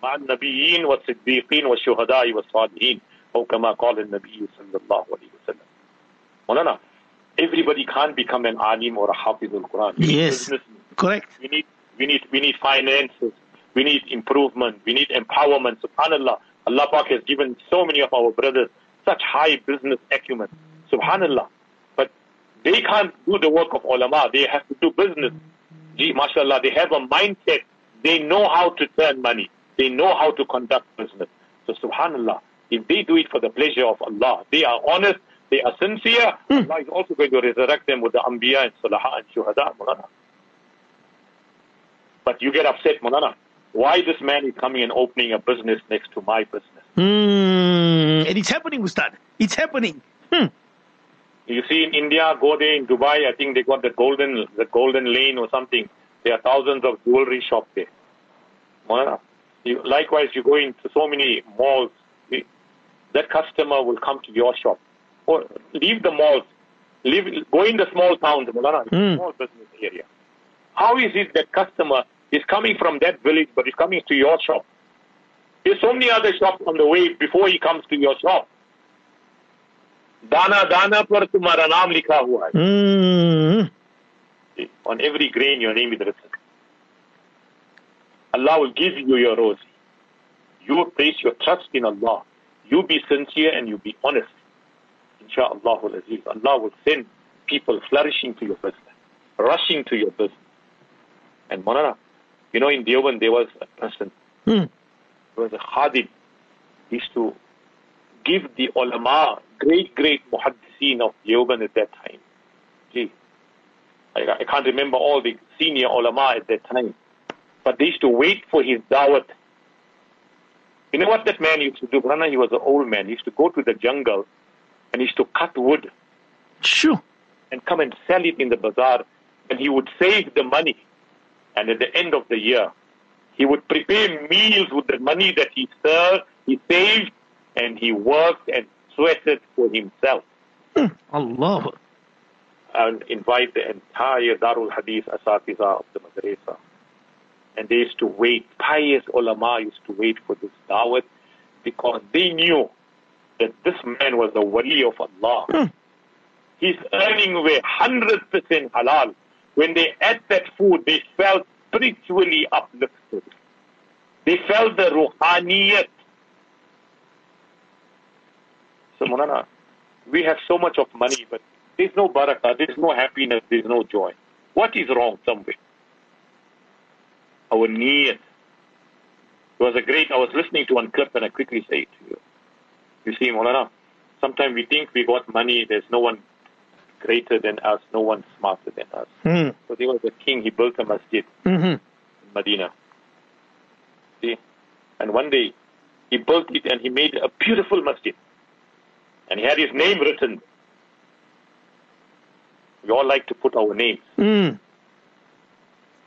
مع النبيين والصديقين والشهداء والصالحين أو كما قال النبي صلى الله عليه وسلم. Mulana, everybody can't become an alim or a hafiz al Quran. Yes. businessmen. Correct. We need We need, we need finances. We need improvement. We need empowerment. Subhanallah. Allah Pak has given so many of our brothers such high business acumen. Subhanallah. But they can't do the work of ulama. They have to do business. Gee, mashallah, they have a mindset. They know how to turn money. They know how to conduct business. So subhanallah, if they do it for the pleasure of Allah, they are honest, they are sincere, Hmm. Allah is also going to resurrect them with the anbiya and salaha and shuhada, Mulana. But you get upset, Mulana. Why this man is coming and opening a business next to my business? Mm, and it's happening, Ustad. It's happening. Hmm. You see in India, go there in Dubai, I think they got the golden the golden lane or something. There are thousands of jewelry shops there. Maulana, You, likewise, you go into so many malls. That customer will come to your shop Or leave the malls. Leave, go in the small towns, Maulana, it's a Mm. small business area. How is it that customer is coming from that village but is coming to your shop? There's so many other shops on the way before he comes to your shop. दाना दाना पर तुम्हारा नाम लिखा हुआ है Mm. on every grain your name is written Allah will give you your rose you place your trust in Allah you be sincere and you be honest inshallah aziz Allah will send people flourishing to your business rushing to your business and Monana you know in Deoband there was a person Hmm. there was a khadim he used to give the ulama great great muhaddiseen of Deoband at that time gee I, I can't remember all the senior ulama at that time. But they used to wait for his dawat. You know what that man used to do? Brana, he was an old man. He used to go to the jungle and he used to cut wood Sure. and come and sell it in the bazaar. And he would save the money. And at the end of the year, he would prepare meals with the money that he served, he saved, and he worked and sweated for himself. Hmm. Allah. and invite the entire Darul Hadith Asatiza of the Madrasa. And they used to wait, pious ulama used to wait for this dawat because they knew that this man was the wali of Allah. Hmm. His earning were 100% halal. When they ate that food, they felt spiritually uplifted. They felt the ruhaniyat. So, Monana, we have so much of money, but there's no barakah, there's no happiness, there's no joy. What is wrong somewhere? Our niyat. It was a great, I was listening to one clip and I quickly say it to you. You see, Molana, sometimes we think we got money, there's no one greater than us, no one smarter than us. Hmm. So there was a king, he built a masjid Mm-hmm. in Medina. See? And one day, he built it and he made a beautiful masjid. And he had his name written. We all like to put our names. Mm.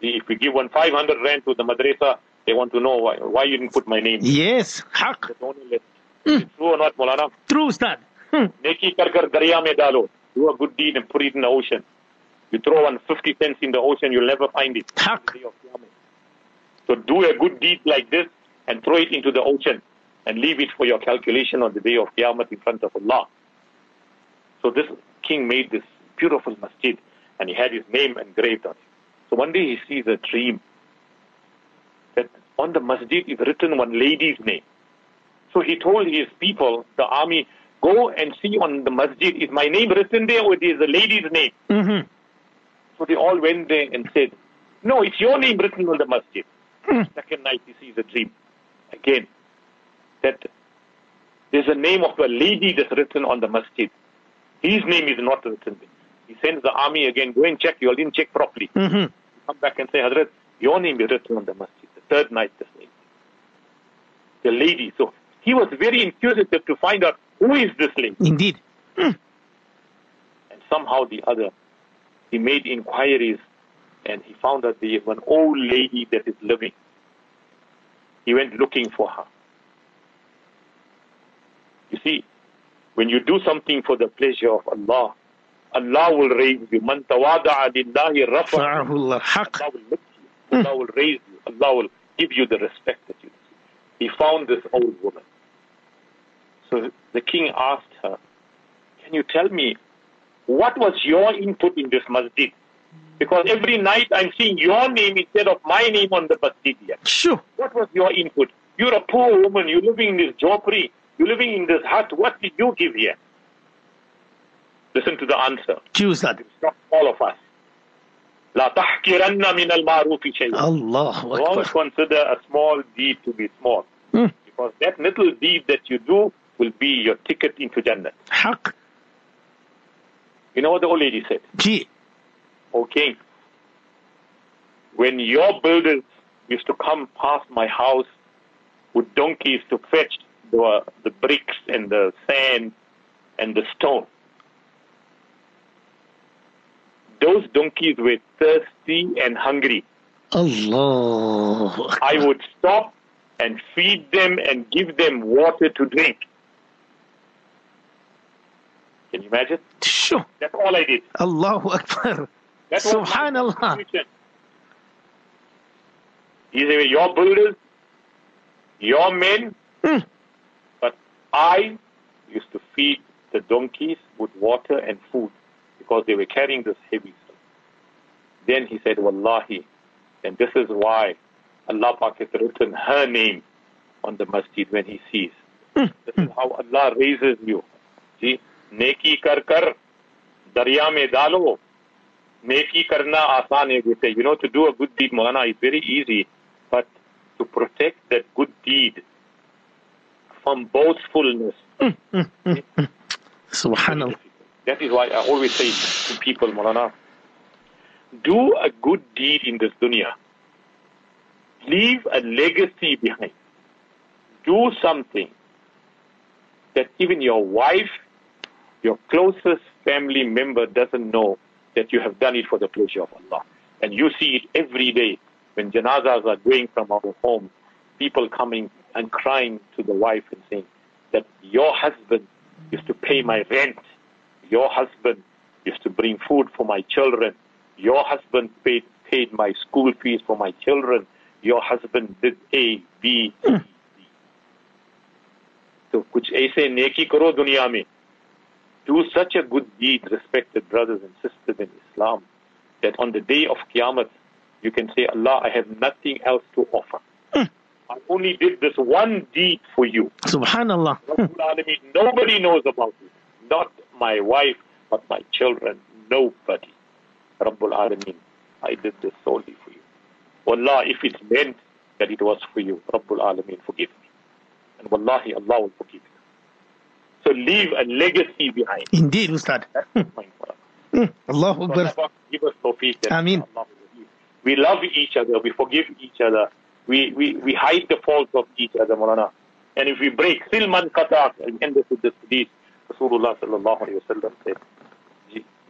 See, if we give one 500 rand to the madrasa, they want to know why, why you didn't put my name. Yes. Haq. The donor list. It true or not, Molana? True, Ustad. Hmm. Neki kar kar darya mein dalo. Do a good deed and put it in the ocean. You throw one 50 cents in the ocean, you'll never find it. Haq. Day of Qiyamah. So do a good deed like this and throw it into the ocean and leave it for your calculation on the day of Qiyamah in front of Allah. So this king made this beautiful masjid and he had his name engraved on it. So one day he sees a dream that on the masjid is written one lady's name. So he told his people, the army, go and see on the masjid, is my name written there or is a lady's name? Mm-hmm. So they all went there and said, No, it's your name written on the masjid. Second night he sees a dream. Again, that there's a name of a lady that's written on the masjid. His name is not written there. He sends the army again, go and check, you all didn't check properly. Mm-hmm. Come back and say, Hazrat, your name is written on the masjid. The third night the same. The lady. So he was very inquisitive to find out who is this lady. Indeed. Hmm. And somehow the other, he made inquiries and he found that there is an old lady that is living. He went looking for her. You see, when you do something for the pleasure of Allah, Allah will raise you. Man tawada'a lillahi rafa. Allah will lift you. Allah hmm. will raise you. Allah will give you the respect that you He found this old woman. So the king asked her, Can you tell me what was your input in this masjid? Because every night I'm seeing your name instead of my name on the masjid here. Sure. What was your input? You're a poor woman. You're living in this jopri. You're living in this hut. What did you give here? Listen to the answer. Ji Ustad. It's not all of us. لا تحقرن من المعروف شيئا. Allahu Don't Akbar. consider a small deed to be small. Hmm. Because that little deed that you do will be your ticket into Jannah. Haq. You know what the old lady said? Ji. Okay. When your builders used to come past my house with donkeys to fetch the, the bricks and the sand and the stone, those donkeys were thirsty and hungry. Akbar. I would stop and feed them and give them water to drink. Can you imagine? Sure. That's all I did. Allahu Akbar. That was my Subhanallah. These were your builders, your men, Hmm. but I used to feed the donkeys with water and food because they were carrying this heavy stuff. Then he said, Wallahi, and this is why Allah Pak has written her name on the masjid when he sees. Hmm. This is how Allah raises you. See, neki kar kar, darya mein dalo, neki karna aasan hai jese. You know, to do a good deed, Maulana, is very easy, but to protect that good deed from boastfulness, hmm, hmm, Subhanallah. that is why I always say to people, Maulana, do a good deed in this dunya. Leave a legacy behind. Do something that even your wife, your closest family member doesn't know that you have done it for the pleasure of Allah. And you see it every day when janazas are going from our home, people coming and crying to the wife and saying that your husband used to pay my rent, your husband used to bring food for my children, your husband paid paid my school fees for my children, your husband did A, B, C, D. तो कुछ ऐसे नेकी करो दुनिया में do such a good deed, respected brothers and sisters in Islam, that on the day of Qiyamah, you can say, Allah, I have nothing else to offer. I only did this one deed for you. Subhanallah. Rabbul Alameen, Nobody knows about it. Not my wife, not my children. Nobody. Rabbul Alameen, I did this solely for you. Wallah, if it meant that it was for you, Rabbul Alameen, forgive me. And Wallahi, Allah will forgive you. So leave a legacy behind. Indeed, Ustad. For hmm, Allahu Akbar. Give us tawfiq Ameen. Allah will forgive. We love each other. We forgive each other. We, we, we hide the faults of each other, Mulana. And if we break, still man qatat, and end this with this hadith, Rasulullah sallallahu alayhi wa sallam said,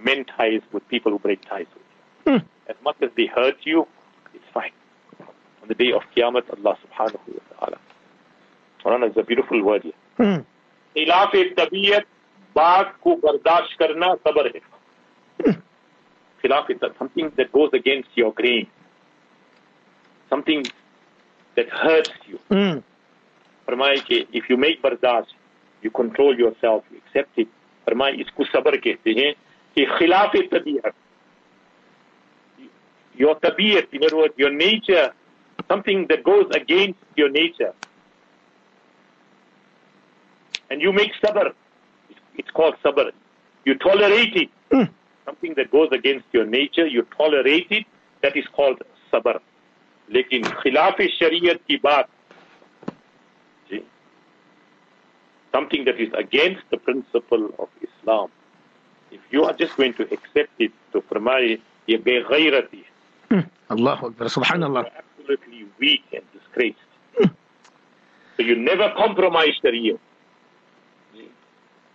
men ties with people who break ties with you. Hmm. As much as they hurt you, it's fine. On the day of Qiyamah, Allah subhanahu wa ta'ala. Mulana is a beautiful word here. Hmm. खिलाफ तबीयत बात को बर्दाश्त करना सबर है खिलाफ something that goes against your grain something that hurts you Hmm. फरमाए कि if you make बर्दाश्त you control yourself you accept it फरमाए इसको सबर कहते हैं कि खिलाफ तबीयत your तबीयत in other words your nature something that goes against your nature and you make sabr. It's called sabr. You tolerate it. Something that goes against your nature, you tolerate it. That is called sabr. लेकिन खिलाफ शरीयत की बात जी, something that is against the principle of Islam. If you are just going to accept it, तो फरमाए ये बेगैरती है. Allahu Akbar. Subhanallah. You're absolutely weak and disgraced. so you never compromise Sharia.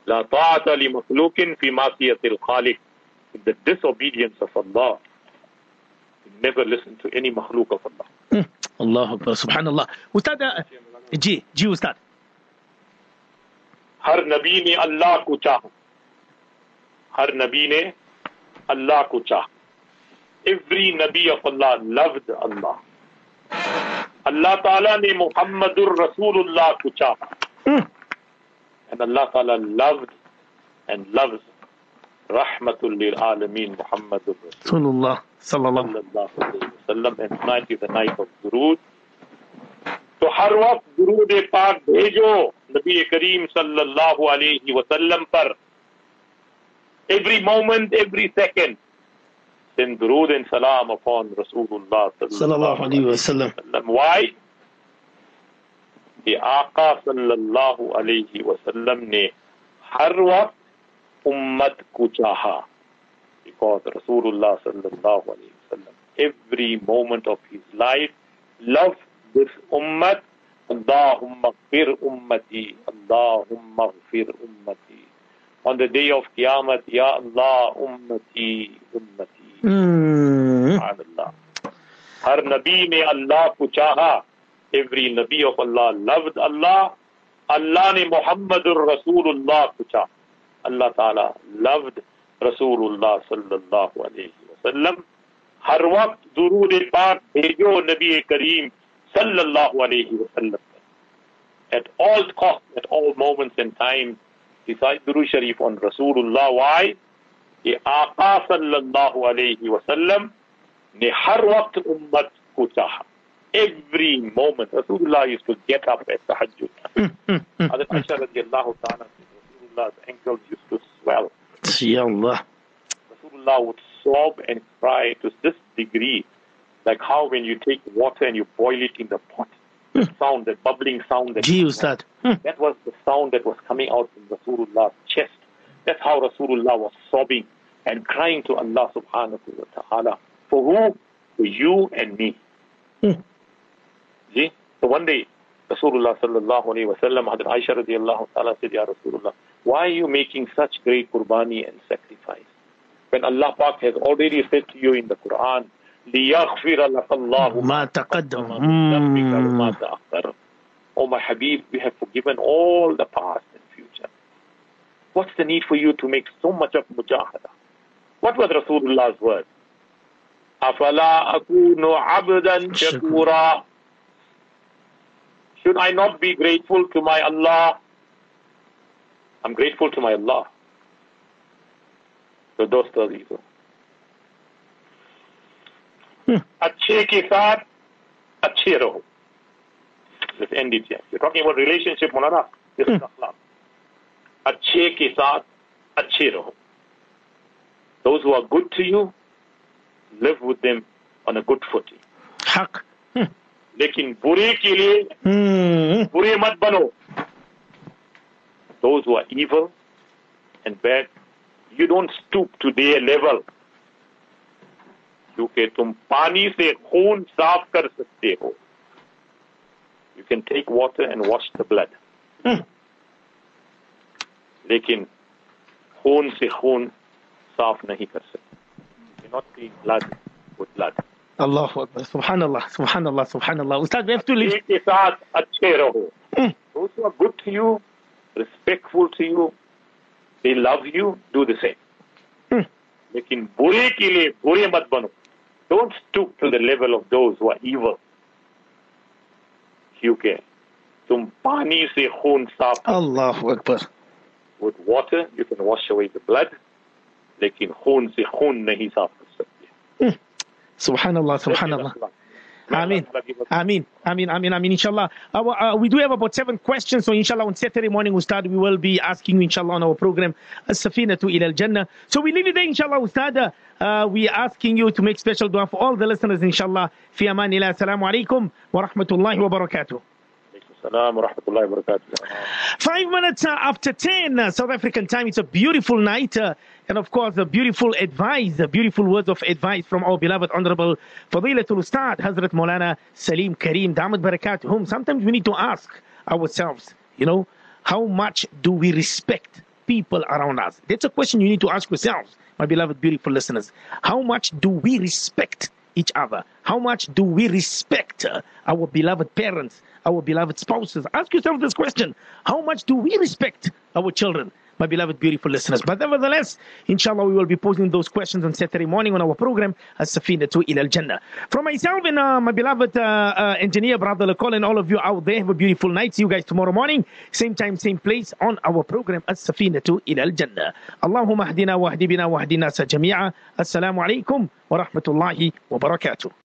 لا طاعة لمخلوق في معصية الخالق. In the disobedience of Allah. You never listen to any makhluk of Allah. Hmm. Allahu Akbar. Subhanallah. Ustad, uh, ji, ji Ustad. हर नबी ने अल्लाह को चाहा हर नबी ने अल्लाह को चाहा every nabi of Allah loved Allah اللہ تعالیٰ نے محمد الرسول اللہ کو چاہا and اللہ تعالیٰ loved and loves رحمت للعالمین محمد الرسول Rahmatul Lil Alameen Muhammadur Rasulullah Sallallahu Alaihi Wasallam and tonight is the night of Durood تو ہر وقت درود پاک بھیجو نبی کریم صلی اللہ علیہ وسلم پر every moment every second send durood and salam upon Rasulullah sallallahu alaihi wasallam why कि आका सल्लल्लाहु अलैहि वसल्लम ने हर वक्त उम्मत को चाहा because Rasulullah sallallahu alaihi wasallam every moment of his life loved this ummat Allahumma gfir ummati Allahumma gfir ummati on the day of Qiyamah Ya Allah ummati ummati اللہ ہر نبی نے اللہ کو چاہا ایوری نبی آف اللہ لفظ اللہ اللہ نے محمد الرسول اللہ کو چاہا اللہ تعالی لفظ رسول اللہ صلی اللہ علیہ وسلم ہر وقت ضرور پاک بھیجو نبی کریم صلی اللہ علیہ وسلم at all all at all moments and time درود Duru Sharif on Rasulullah. Why? कि आका sallallahu alayhi wa sallam ने हर वक्त उम्मत को चाहा every moment. Rasulullah used to get up at tahajjud. Hazrat Aisha radiallahu ta'ala Rasulullah's ankles used to swell. Ya Allah. Rasulullah would sob and cry to this degree, like how when you take water and you boil it in the pot, the sound, that bubbling sound. That Gee, Ustad. that was the sound that was coming out from Rasulullah's chest. That's how Rasulullah was sobbing and crying to Allah subhanahu wa ta'ala. For who? For you and me. See? So one day, Rasulullah sallallahu alayhi wa sallam, Hadrat Aisha radiallahu ta'ala said, Ya Rasulullah, why are you making such great qurbani and sacrifice? When Allah Pak has already said to you in the Quran, لِيَغْفِرَ لَكَ اللَّهُ Ma taqaddam. ذنبك وما Mm. Takhar. Oh my Habib, we have forgiven all the past and future. What's the need for you to make so much of mujahada? What was Rasulullah's word? Afala akunu abdan shakura. Should I not be grateful to my Allah? I'm grateful to my Allah. तो दोस्तों अजीजों अच्छे के साथ अच्छे रहो Let's end it here. You're talking about relationship, Molana. Hmm. This is Islam. अच्छे के साथ अच्छे रहो Those who are good to you, live with them on a good footing. Haq. लेकिन बुरे के लिए Hmm. बुरे मत बनो. Those who are evil and bad, you don't stoop to their level. क्योंकि तुम पानी से खून साफ कर सकते हो. You can take water and wash the blood. Hmm. लेकिन खून से खून साफ नहीं कर सकते. You cannot clean blood with blood. Allahu Akbar. Subhanallah. Subhanallah. Subhanallah. Ustad, we have to leave. एक के साथ अच्छे रहो. Hmm. Those who are good to you, respectful to you, they love you, do the same. Hmm. लेकिन बुरे के लिए बुरे मत बनो. Don't stoop to the level of those who are evil. क्योंकि तुम पानी से खून साफ Allahu Akbar. with water you can wash away the blood लेकिन खून से खून नहीं साफ कर सकते Subhanallah. Subhanallah. Ameen. Ameen. Ameen. Ameen. Ameen. Inshallah. Our, uh, we do have about seven questions. So, inshallah, on Saturday morning, Ustad, we will be asking you, inshallah, on our program, As-Safina to Ila Al-Jannah. So, we leave it there, inshallah, Ustad. Uh, we are asking you to make special dua for all the listeners, inshallah. Fi amanillah. Assalamu alaikum wa rahmatullahi wa barakatuh. Five minutes uh, after 10 uh, South African time. It's a beautiful night. Uh, and of course, the beautiful advice, the beautiful words of advice from our beloved Honorable Fadilatul Ustad, Hazrat Maulana Saleem Karim Damat Barakat, whom sometimes we need to ask ourselves, you know, how much do we respect people around us? That's a question you need to ask yourselves, my beloved, beautiful listeners. How much do we respect each other? How much do we respect our beloved parents, our beloved spouses? Ask yourself this question How much do we respect our children? my beloved, beautiful listeners. But nevertheless, inshallah, we will be posing those questions on Saturday morning on our program, As-Safina to Ila Al-Jannah. From myself and uh, my beloved uh, uh, engineer, brother Lekol, and all of you out there, have a beautiful night. See you guys tomorrow morning, same time, same place on our program, As-Safina to Ila Al-Jannah. Allahumma ahdina wa ahdi bina wa ahdi nasa jami'a. Assalamu alaikum wa rahmatullahi wa barakatuh.